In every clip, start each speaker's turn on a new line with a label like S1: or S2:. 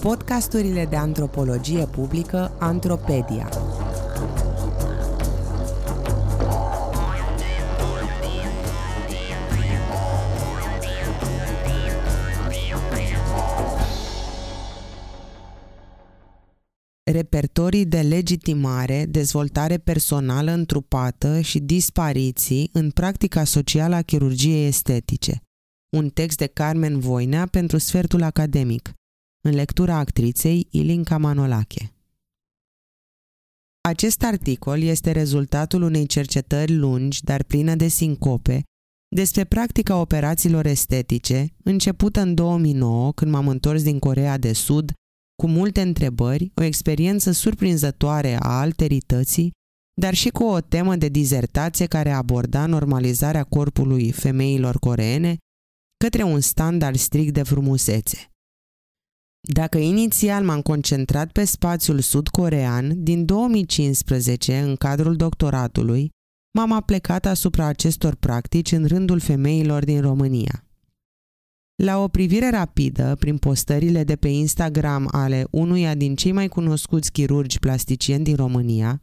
S1: Podcasturile de antropologie publică Antropedia. Repertorii de legitimare, dezvoltare personală întrupată și dispariții în practica socială a chirurgiei estetice. Un text de Carmen Voinea pentru sfertul academic în lectura actriței Ilinca Manolache. Acest articol este rezultatul unei cercetări lungi, dar plină de sincope, despre practica operațiilor estetice, începută în 2009, când m-am întors din Corea de Sud, cu multe întrebări, o experiență surprinzătoare a alterității, dar și cu o temă de dizertație care aborda normalizarea corpului femeilor coreene către un standard strict de frumusețe. Dacă inițial m-am concentrat pe spațiul sud-corean, din 2015, în cadrul doctoratului, m-am aplecat asupra acestor practici în rândul femeilor din România. La o privire rapidă, prin postările de pe Instagram ale unuia din cei mai cunoscuți chirurgi plasticieni din România,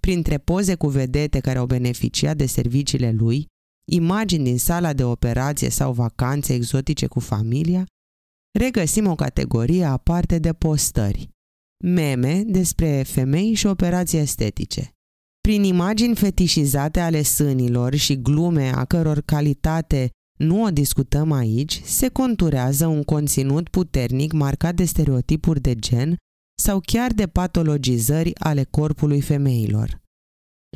S1: printre poze cu vedete care au beneficiat de serviciile lui, imagini din sala de operație sau vacanțe exotice cu familia, regăsim o categorie aparte de postări. Meme despre femei și operații estetice. Prin imagini fetișizate ale sânilor și glume a căror calitate nu o discutăm aici, se conturează un conținut puternic marcat de stereotipuri de gen sau chiar de patologizări ale corpului femeilor.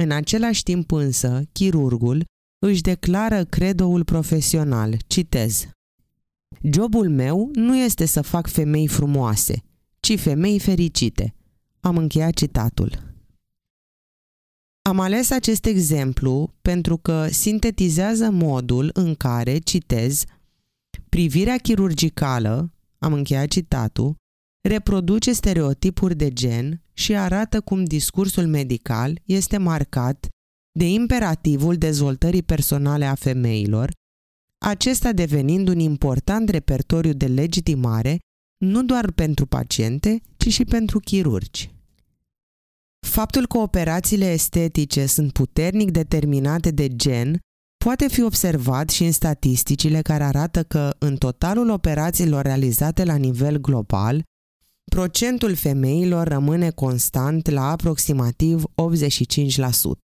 S1: În același timp însă, chirurgul își declară credoul profesional, citez, Jobul meu nu este să fac femei frumoase, ci femei fericite. Am încheiat citatul. Am ales acest exemplu pentru că sintetizează modul în care, citez, privirea chirurgicală, am încheiat citatul, reproduce stereotipuri de gen și arată cum discursul medical este marcat de imperativul dezvoltării personale a femeilor acesta devenind un important repertoriu de legitimare nu doar pentru paciente, ci și pentru chirurgi. Faptul că operațiile estetice sunt puternic determinate de gen poate fi observat și în statisticile care arată că în totalul operațiilor realizate la nivel global, procentul femeilor rămâne constant la aproximativ 85%.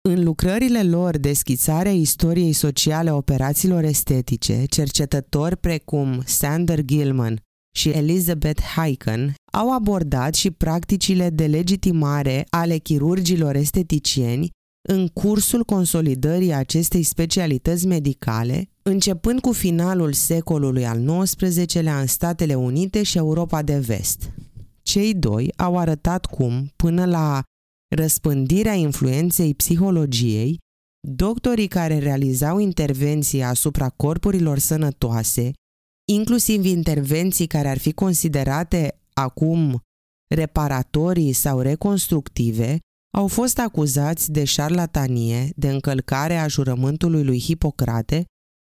S1: În lucrările lor de schițare a istoriei sociale a operațiilor estetice, cercetători precum Sander Gilman și Elizabeth Heiken au abordat și practicile de legitimare ale chirurgilor esteticieni în cursul consolidării acestei specialități medicale, începând cu finalul secolului al XIX-lea în Statele Unite și Europa de Vest. Cei doi au arătat cum, până la răspândirea influenței psihologiei, doctorii care realizau intervenții asupra corpurilor sănătoase, inclusiv intervenții care ar fi considerate acum reparatorii sau reconstructive, au fost acuzați de șarlatanie, de încălcare a jurământului lui Hipocrate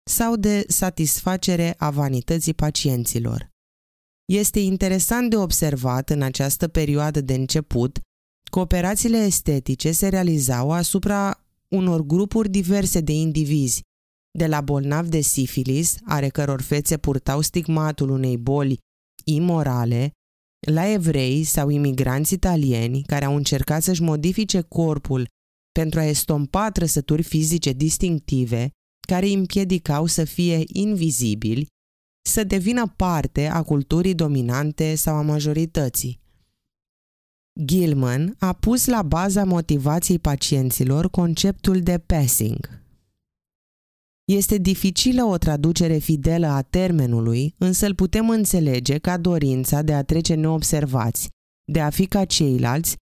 S1: sau de satisfacere a vanității pacienților. Este interesant de observat în această perioadă de început Cooperațiile estetice se realizau asupra unor grupuri diverse de indivizi, de la bolnavi de sifilis, are căror fețe purtau stigmatul unei boli imorale, la evrei sau imigranți italieni care au încercat să-și modifice corpul pentru a estompa trăsături fizice distinctive care îi împiedicau să fie invizibili, să devină parte a culturii dominante sau a majorității. Gilman a pus la baza motivației pacienților conceptul de passing. Este dificilă o traducere fidelă a termenului, însă îl putem înțelege ca dorința de a trece neobservați, de a fi ca ceilalți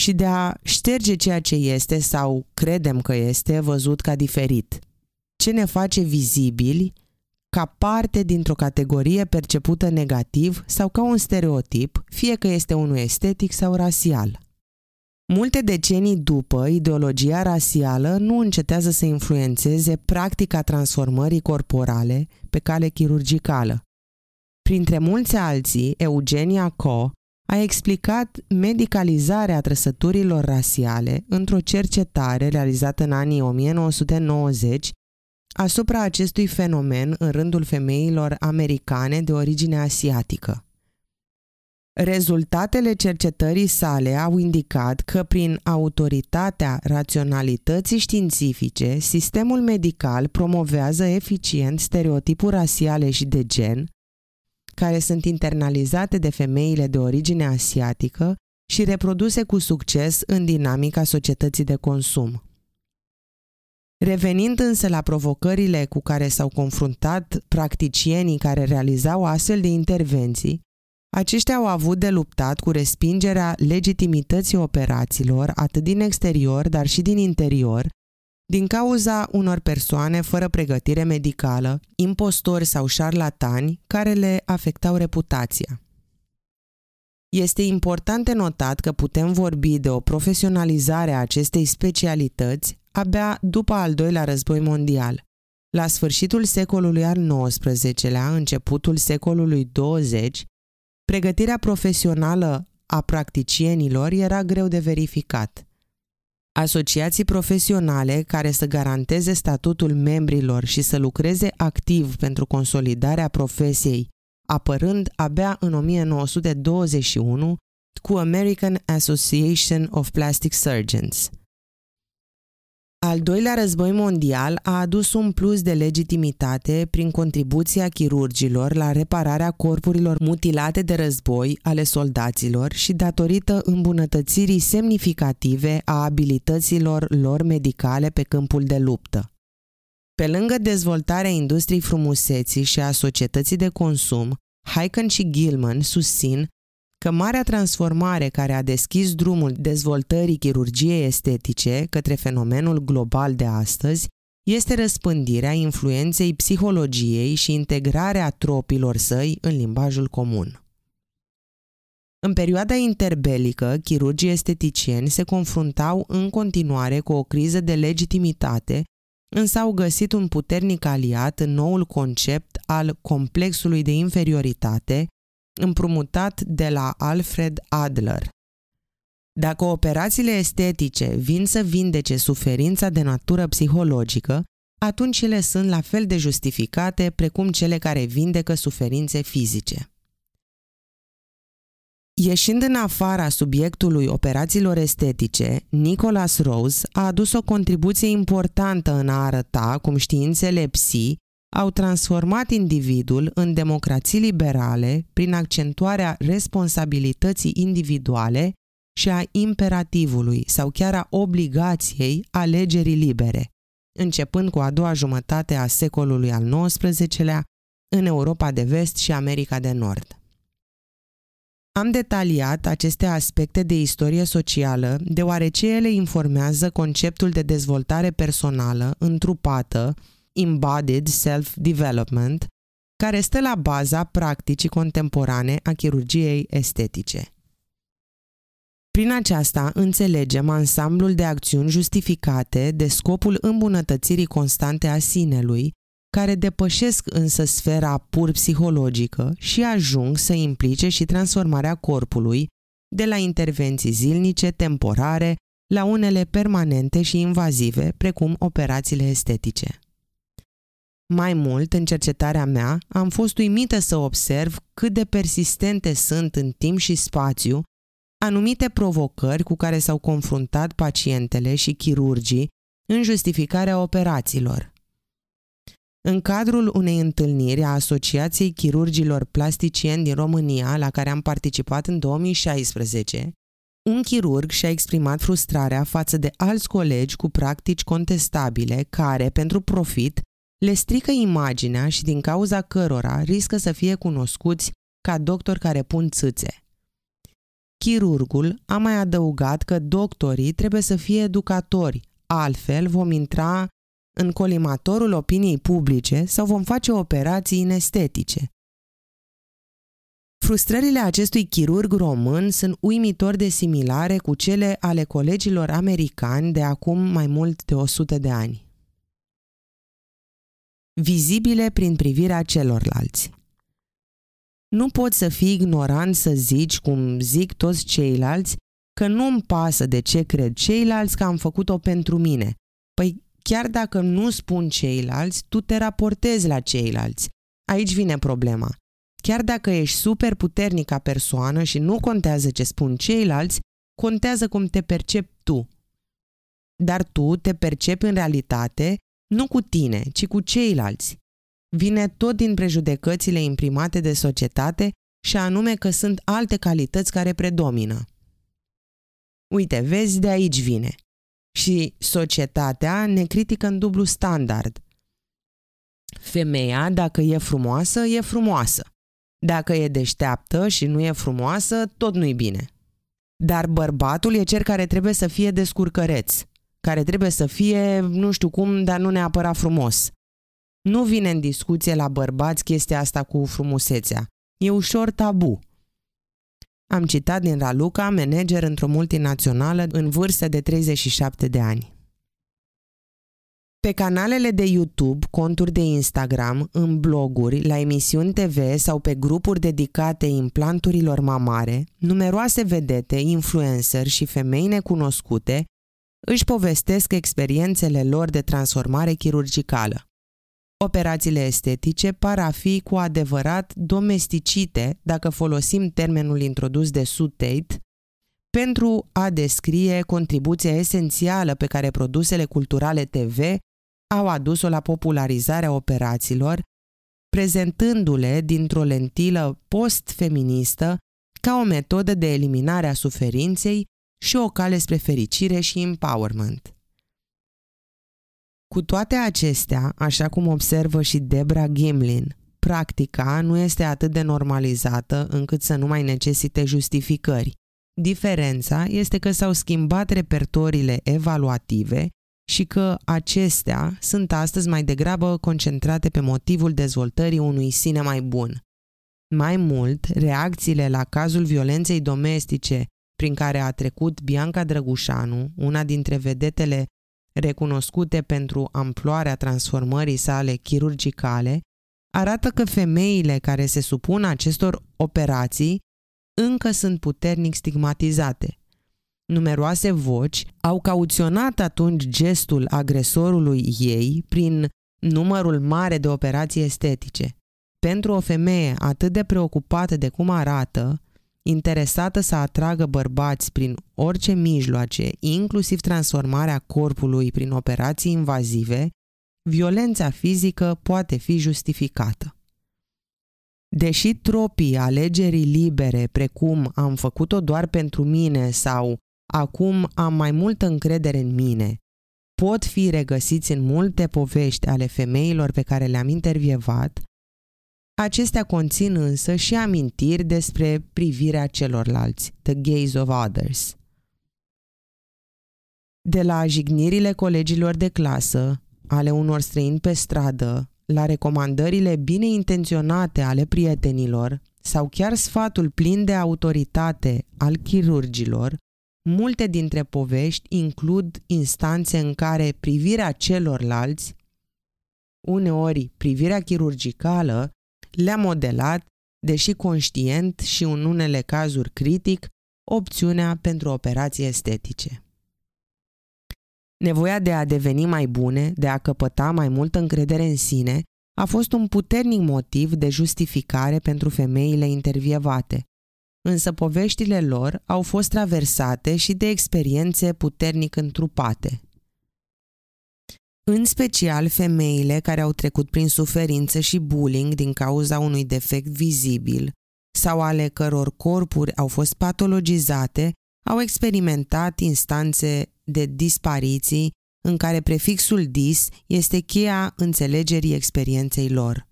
S1: și de a șterge ceea ce este sau credem că este văzut ca diferit. Ce ne face vizibili ca parte dintr-o categorie percepută negativ sau ca un stereotip, fie că este unul estetic sau rasial. Multe decenii după, ideologia rasială nu încetează să influențeze practica transformării corporale pe cale chirurgicală. Printre mulți alții, Eugenia Co a explicat medicalizarea trăsăturilor rasiale într-o cercetare realizată în anii 1990 asupra acestui fenomen în rândul femeilor americane de origine asiatică. Rezultatele cercetării sale au indicat că prin autoritatea raționalității științifice, sistemul medical promovează eficient stereotipuri rasiale și de gen, care sunt internalizate de femeile de origine asiatică și reproduse cu succes în dinamica societății de consum. Revenind însă la provocările cu care s-au confruntat practicienii care realizau astfel de intervenții, aceștia au avut de luptat cu respingerea legitimității operațiilor atât din exterior, dar și din interior, din cauza unor persoane fără pregătire medicală, impostori sau șarlatani care le afectau reputația. Este important de notat că putem vorbi de o profesionalizare a acestei specialități abia după al doilea război mondial. La sfârșitul secolului al XIX-lea, începutul secolului 20, pregătirea profesională a practicienilor era greu de verificat. Asociații profesionale care să garanteze statutul membrilor și să lucreze activ pentru consolidarea profesiei, apărând abia în 1921 cu American Association of Plastic Surgeons – al doilea război mondial a adus un plus de legitimitate prin contribuția chirurgilor la repararea corpurilor mutilate de război ale soldaților și datorită îmbunătățirii semnificative a abilităților lor medicale pe câmpul de luptă. Pe lângă dezvoltarea industriei frumuseții și a societății de consum, Hyken și Gilman susțin că marea transformare care a deschis drumul dezvoltării chirurgiei estetice către fenomenul global de astăzi este răspândirea influenței psihologiei și integrarea tropilor săi în limbajul comun. În perioada interbelică, chirurgii esteticieni se confruntau în continuare cu o criză de legitimitate, însă au găsit un puternic aliat în noul concept al complexului de inferioritate, împrumutat de la Alfred Adler. Dacă operațiile estetice vin să vindece suferința de natură psihologică, atunci ele sunt la fel de justificate precum cele care vindecă suferințe fizice. Ieșind în afara subiectului operațiilor estetice, Nicholas Rose a adus o contribuție importantă în a arăta cum științele psi au transformat individul în democrații liberale prin accentuarea responsabilității individuale și a imperativului sau chiar a obligației alegerii libere, începând cu a doua jumătate a secolului al XIX-lea în Europa de Vest și America de Nord. Am detaliat aceste aspecte de istorie socială deoarece ele informează conceptul de dezvoltare personală întrupată Embodied Self-Development, care stă la baza practicii contemporane a chirurgiei estetice. Prin aceasta înțelegem ansamblul de acțiuni justificate de scopul îmbunătățirii constante a sinelui, care depășesc însă sfera pur psihologică și ajung să implice și transformarea corpului, de la intervenții zilnice, temporare, la unele permanente și invazive, precum operațiile estetice. Mai mult, în cercetarea mea, am fost uimită să observ cât de persistente sunt în timp și spațiu anumite provocări cu care s-au confruntat pacientele și chirurgii în justificarea operațiilor. În cadrul unei întâlniri a Asociației Chirurgilor Plasticieni din România, la care am participat în 2016, un chirurg și-a exprimat frustrarea față de alți colegi cu practici contestabile care, pentru profit, le strică imaginea și din cauza cărora riscă să fie cunoscuți ca doctori care pun țâțe. Chirurgul a mai adăugat că doctorii trebuie să fie educatori, altfel vom intra în colimatorul opiniei publice sau vom face operații inestetice. Frustrările acestui chirurg român sunt uimitor de similare cu cele ale colegilor americani de acum mai mult de 100 de ani vizibile prin privirea celorlalți. Nu poți să fii ignorant să zici, cum zic toți ceilalți, că nu-mi pasă de ce cred ceilalți că am făcut-o pentru mine. Păi chiar dacă nu spun ceilalți, tu te raportezi la ceilalți. Aici vine problema. Chiar dacă ești super puternic ca persoană și nu contează ce spun ceilalți, contează cum te percepi tu. Dar tu te percepi în realitate nu cu tine, ci cu ceilalți. Vine tot din prejudecățile imprimate de societate și anume că sunt alte calități care predomină. Uite, vezi, de aici vine. Și societatea ne critică în dublu standard. Femeia, dacă e frumoasă, e frumoasă. Dacă e deșteaptă și nu e frumoasă, tot nu-i bine. Dar bărbatul e cel care trebuie să fie descurcăreț, care trebuie să fie, nu știu cum, dar nu neapărat frumos. Nu vine în discuție la bărbați chestia asta cu frumusețea. E ușor tabu. Am citat din Raluca, manager într-o multinațională în vârstă de 37 de ani. Pe canalele de YouTube, conturi de Instagram, în bloguri, la emisiuni TV sau pe grupuri dedicate implanturilor mamare, numeroase vedete, influenceri și femei necunoscute își povestesc experiențele lor de transformare chirurgicală. Operațiile estetice par a fi cu adevărat domesticite, dacă folosim termenul introdus de Sue Tate, pentru a descrie contribuția esențială pe care produsele culturale TV au adus-o la popularizarea operațiilor, prezentându-le dintr-o lentilă post-feministă ca o metodă de eliminare a suferinței și o cale spre fericire și empowerment. Cu toate acestea, așa cum observă și Debra Gimlin, practica nu este atât de normalizată încât să nu mai necesite justificări. Diferența este că s-au schimbat repertoriile evaluative și că acestea sunt astăzi mai degrabă concentrate pe motivul dezvoltării unui sine mai bun. Mai mult, reacțiile la cazul violenței domestice prin care a trecut Bianca Drăgușanu, una dintre vedetele recunoscute pentru amploarea transformării sale chirurgicale, arată că femeile care se supun acestor operații încă sunt puternic stigmatizate. Numeroase voci au cauționat atunci gestul agresorului ei prin numărul mare de operații estetice. Pentru o femeie atât de preocupată de cum arată, interesată să atragă bărbați prin orice mijloace, inclusiv transformarea corpului prin operații invazive, violența fizică poate fi justificată. Deși tropii alegerii libere, precum am făcut-o doar pentru mine sau acum am mai multă încredere în mine, pot fi regăsiți în multe povești ale femeilor pe care le-am intervievat, Acestea conțin însă și amintiri despre privirea celorlalți, the gaze of others. De la jignirile colegilor de clasă, ale unor străini pe stradă, la recomandările bine intenționate ale prietenilor sau chiar sfatul plin de autoritate al chirurgilor, multe dintre povești includ instanțe în care privirea celorlalți, uneori privirea chirurgicală, le-a modelat, deși conștient și în unele cazuri critic, opțiunea pentru operații estetice. Nevoia de a deveni mai bune, de a căpăta mai multă încredere în sine, a fost un puternic motiv de justificare pentru femeile intervievate, însă poveștile lor au fost traversate și de experiențe puternic întrupate în special femeile care au trecut prin suferință și bullying din cauza unui defect vizibil sau ale căror corpuri au fost patologizate, au experimentat instanțe de dispariții în care prefixul dis este cheia înțelegerii experienței lor.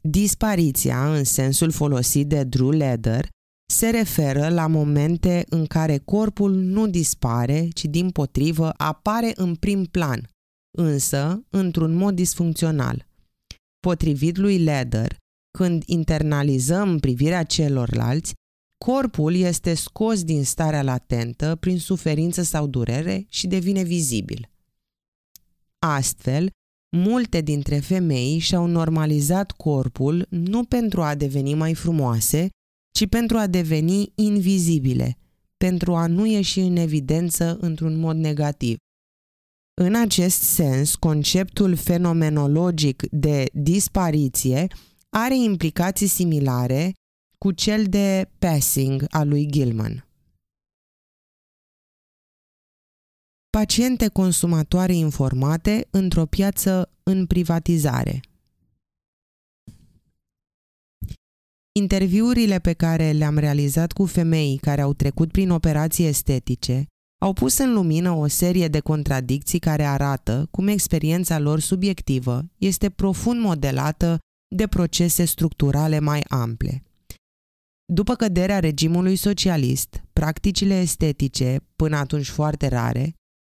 S1: Dispariția, în sensul folosit de Drew Leder, se referă la momente în care corpul nu dispare, ci din potrivă apare în prim plan, însă într-un mod disfuncțional. Potrivit lui Leder, când internalizăm privirea celorlalți, corpul este scos din starea latentă prin suferință sau durere și devine vizibil. Astfel, Multe dintre femei și-au normalizat corpul nu pentru a deveni mai frumoase, ci pentru a deveni invizibile, pentru a nu ieși în evidență într-un mod negativ. În acest sens, conceptul fenomenologic de dispariție are implicații similare cu cel de passing al lui Gilman. Paciente consumatoare informate într-o piață în privatizare. Interviurile pe care le-am realizat cu femei care au trecut prin operații estetice au pus în lumină o serie de contradicții care arată cum experiența lor subiectivă este profund modelată de procese structurale mai ample. După căderea regimului socialist, practicile estetice, până atunci foarte rare,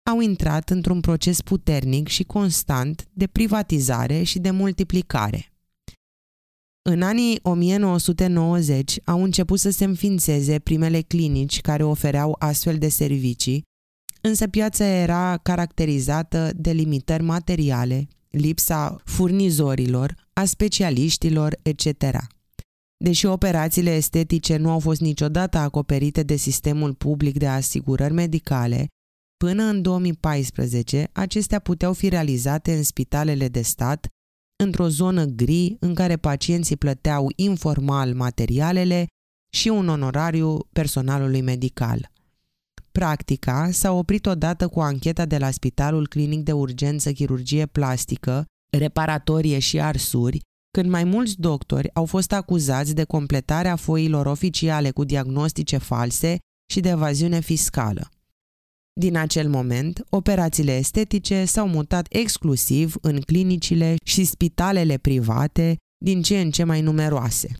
S1: au intrat într-un proces puternic și constant de privatizare și de multiplicare. În anii 1990 au început să se înființeze primele clinici care ofereau astfel de servicii, însă piața era caracterizată de limitări materiale, lipsa furnizorilor, a specialiștilor, etc. Deși operațiile estetice nu au fost niciodată acoperite de sistemul public de asigurări medicale, până în 2014 acestea puteau fi realizate în spitalele de stat într-o zonă gri în care pacienții plăteau informal materialele și un onorariu personalului medical. Practica s-a oprit odată cu ancheta de la Spitalul Clinic de Urgență Chirurgie Plastică, Reparatorie și Arsuri, când mai mulți doctori au fost acuzați de completarea foilor oficiale cu diagnostice false și de evaziune fiscală. Din acel moment, operațiile estetice s-au mutat exclusiv în clinicile și spitalele private din ce în ce mai numeroase.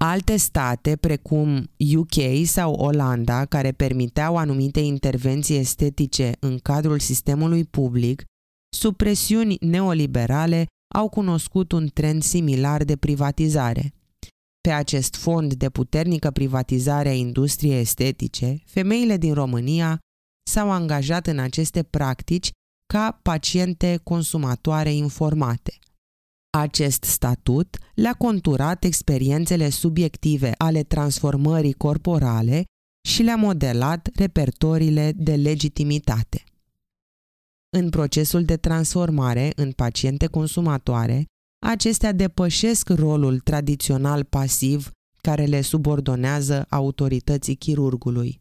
S1: Alte state, precum UK sau Olanda, care permiteau anumite intervenții estetice în cadrul sistemului public, sub presiuni neoliberale, au cunoscut un trend similar de privatizare. Pe acest fond de puternică privatizare a industriei estetice, femeile din România s-au angajat în aceste practici ca paciente consumatoare informate. Acest statut le-a conturat experiențele subiective ale transformării corporale și le-a modelat repertoriile de legitimitate. În procesul de transformare în paciente consumatoare, acestea depășesc rolul tradițional pasiv care le subordonează autorității chirurgului.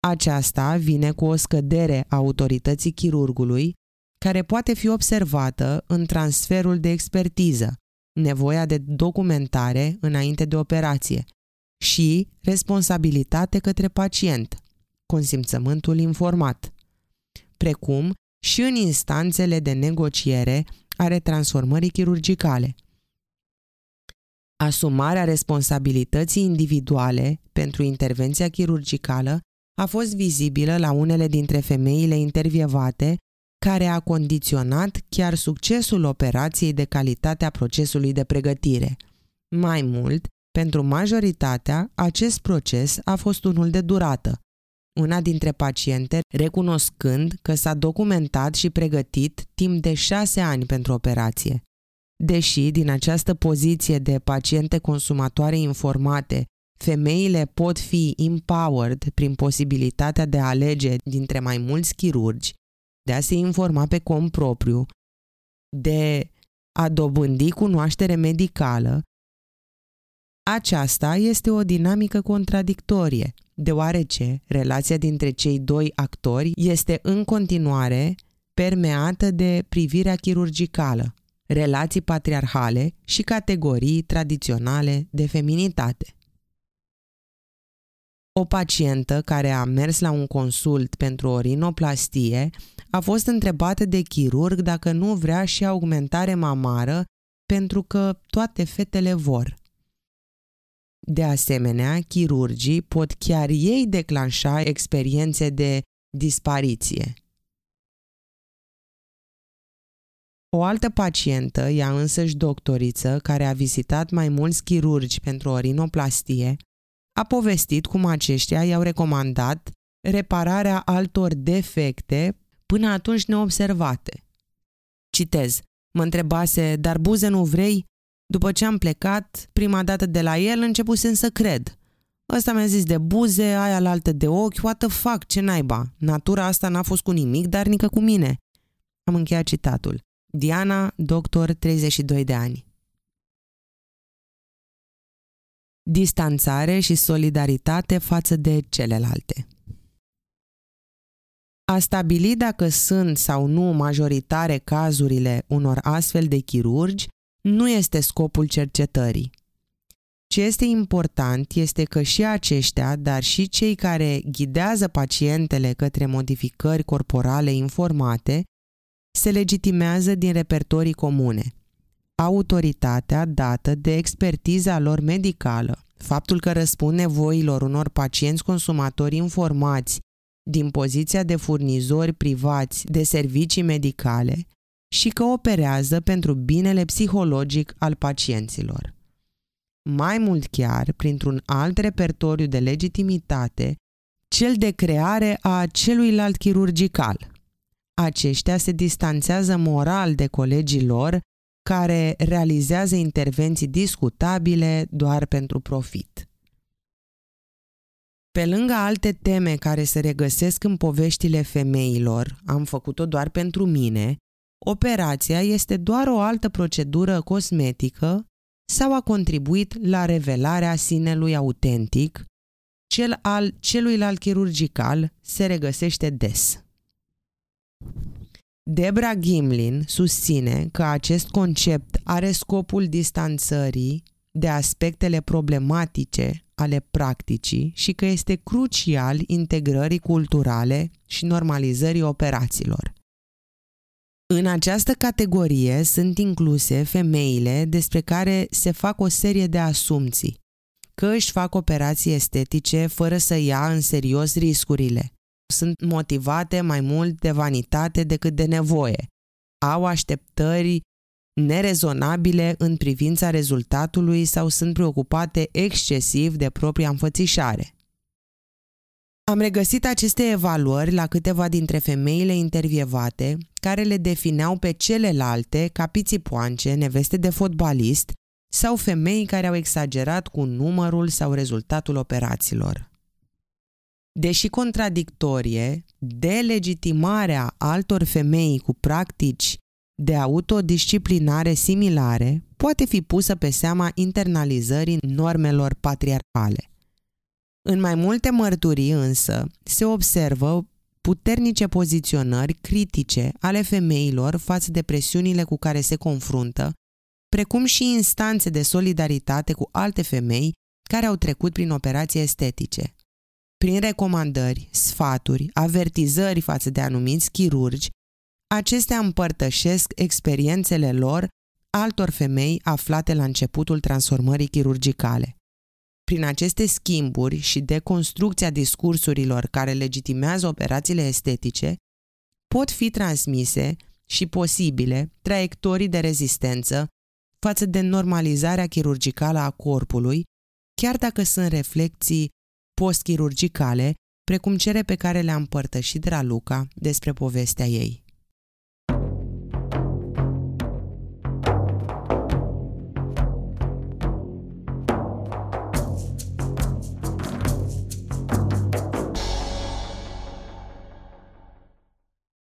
S1: Aceasta vine cu o scădere a autorității chirurgului, care poate fi observată în transferul de expertiză, nevoia de documentare înainte de operație și responsabilitate către pacient, consimțământul informat, precum și în instanțele de negociere ale transformării chirurgicale. Asumarea responsabilității individuale pentru intervenția chirurgicală a fost vizibilă la unele dintre femeile intervievate, care a condiționat chiar succesul operației de calitatea procesului de pregătire. Mai mult, pentru majoritatea, acest proces a fost unul de durată, una dintre paciente recunoscând că s-a documentat și pregătit timp de șase ani pentru operație. Deși din această poziție de paciente consumatoare informate femeile pot fi empowered prin posibilitatea de a alege dintre mai mulți chirurgi, de a se informa pe cont propriu, de a dobândi cunoaștere medicală, aceasta este o dinamică contradictorie, deoarece relația dintre cei doi actori este în continuare permeată de privirea chirurgicală, relații patriarhale și categorii tradiționale de feminitate. O pacientă care a mers la un consult pentru o rinoplastie a fost întrebată de chirurg dacă nu vrea și augmentare mamară pentru că toate fetele vor. De asemenea, chirurgii pot chiar ei declanșa experiențe de dispariție. O altă pacientă, ea însăși doctoriță, care a vizitat mai mulți chirurgi pentru o rinoplastie, a povestit cum aceștia i-au recomandat repararea altor defecte până atunci neobservate. Citez. Mă întrebase, dar buze nu vrei? După ce am plecat, prima dată de la el, începusem să cred. Ăsta mi-a zis de buze, aia la altă de ochi, what the fuck, ce naiba? Natura asta n-a fost cu nimic, dar nică cu mine. Am încheiat citatul. Diana, doctor, 32 de ani. Distanțare și solidaritate față de celelalte. A stabili dacă sunt sau nu majoritare cazurile unor astfel de chirurgi nu este scopul cercetării. Ce este important este că și aceștia, dar și cei care ghidează pacientele către modificări corporale informate, se legitimează din repertorii comune. Autoritatea dată de expertiza lor medicală, faptul că răspund nevoilor unor pacienți consumatori informați din poziția de furnizori privați de servicii medicale și că operează pentru binele psihologic al pacienților. Mai mult chiar, printr-un alt repertoriu de legitimitate, cel de creare a celuilalt chirurgical. Aceștia se distanțează moral de colegii lor care realizează intervenții discutabile doar pentru profit. Pe lângă alte teme care se regăsesc în poveștile femeilor, am făcut-o doar pentru mine, operația este doar o altă procedură cosmetică sau a contribuit la revelarea sinelui autentic, cel al celuilalt chirurgical se regăsește des. Debra Gimlin susține că acest concept are scopul distanțării de aspectele problematice ale practicii și că este crucial integrării culturale și normalizării operațiilor. În această categorie sunt incluse femeile despre care se fac o serie de asumții, că își fac operații estetice fără să ia în serios riscurile. Sunt motivate mai mult de vanitate decât de nevoie. Au așteptări nerezonabile în privința rezultatului sau sunt preocupate excesiv de propria înfățișare. Am regăsit aceste evaluări la câteva dintre femeile intervievate care le defineau pe celelalte ca pițipoance, neveste de fotbalist sau femei care au exagerat cu numărul sau rezultatul operațiilor. Deși contradictorie, delegitimarea altor femei cu practici de autodisciplinare similare poate fi pusă pe seama internalizării normelor patriarhale. În mai multe mărturii însă se observă puternice poziționări critice ale femeilor față de presiunile cu care se confruntă, precum și instanțe de solidaritate cu alte femei care au trecut prin operații estetice. Prin recomandări, sfaturi, avertizări față de anumiți chirurgi, acestea împărtășesc experiențele lor altor femei aflate la începutul transformării chirurgicale. Prin aceste schimburi și deconstrucția discursurilor care legitimează operațiile estetice, pot fi transmise și posibile traiectorii de rezistență față de normalizarea chirurgicală a corpului, chiar dacă sunt reflexii postchirurgicale, precum cele pe care le-a împărtășit Raluca despre povestea ei.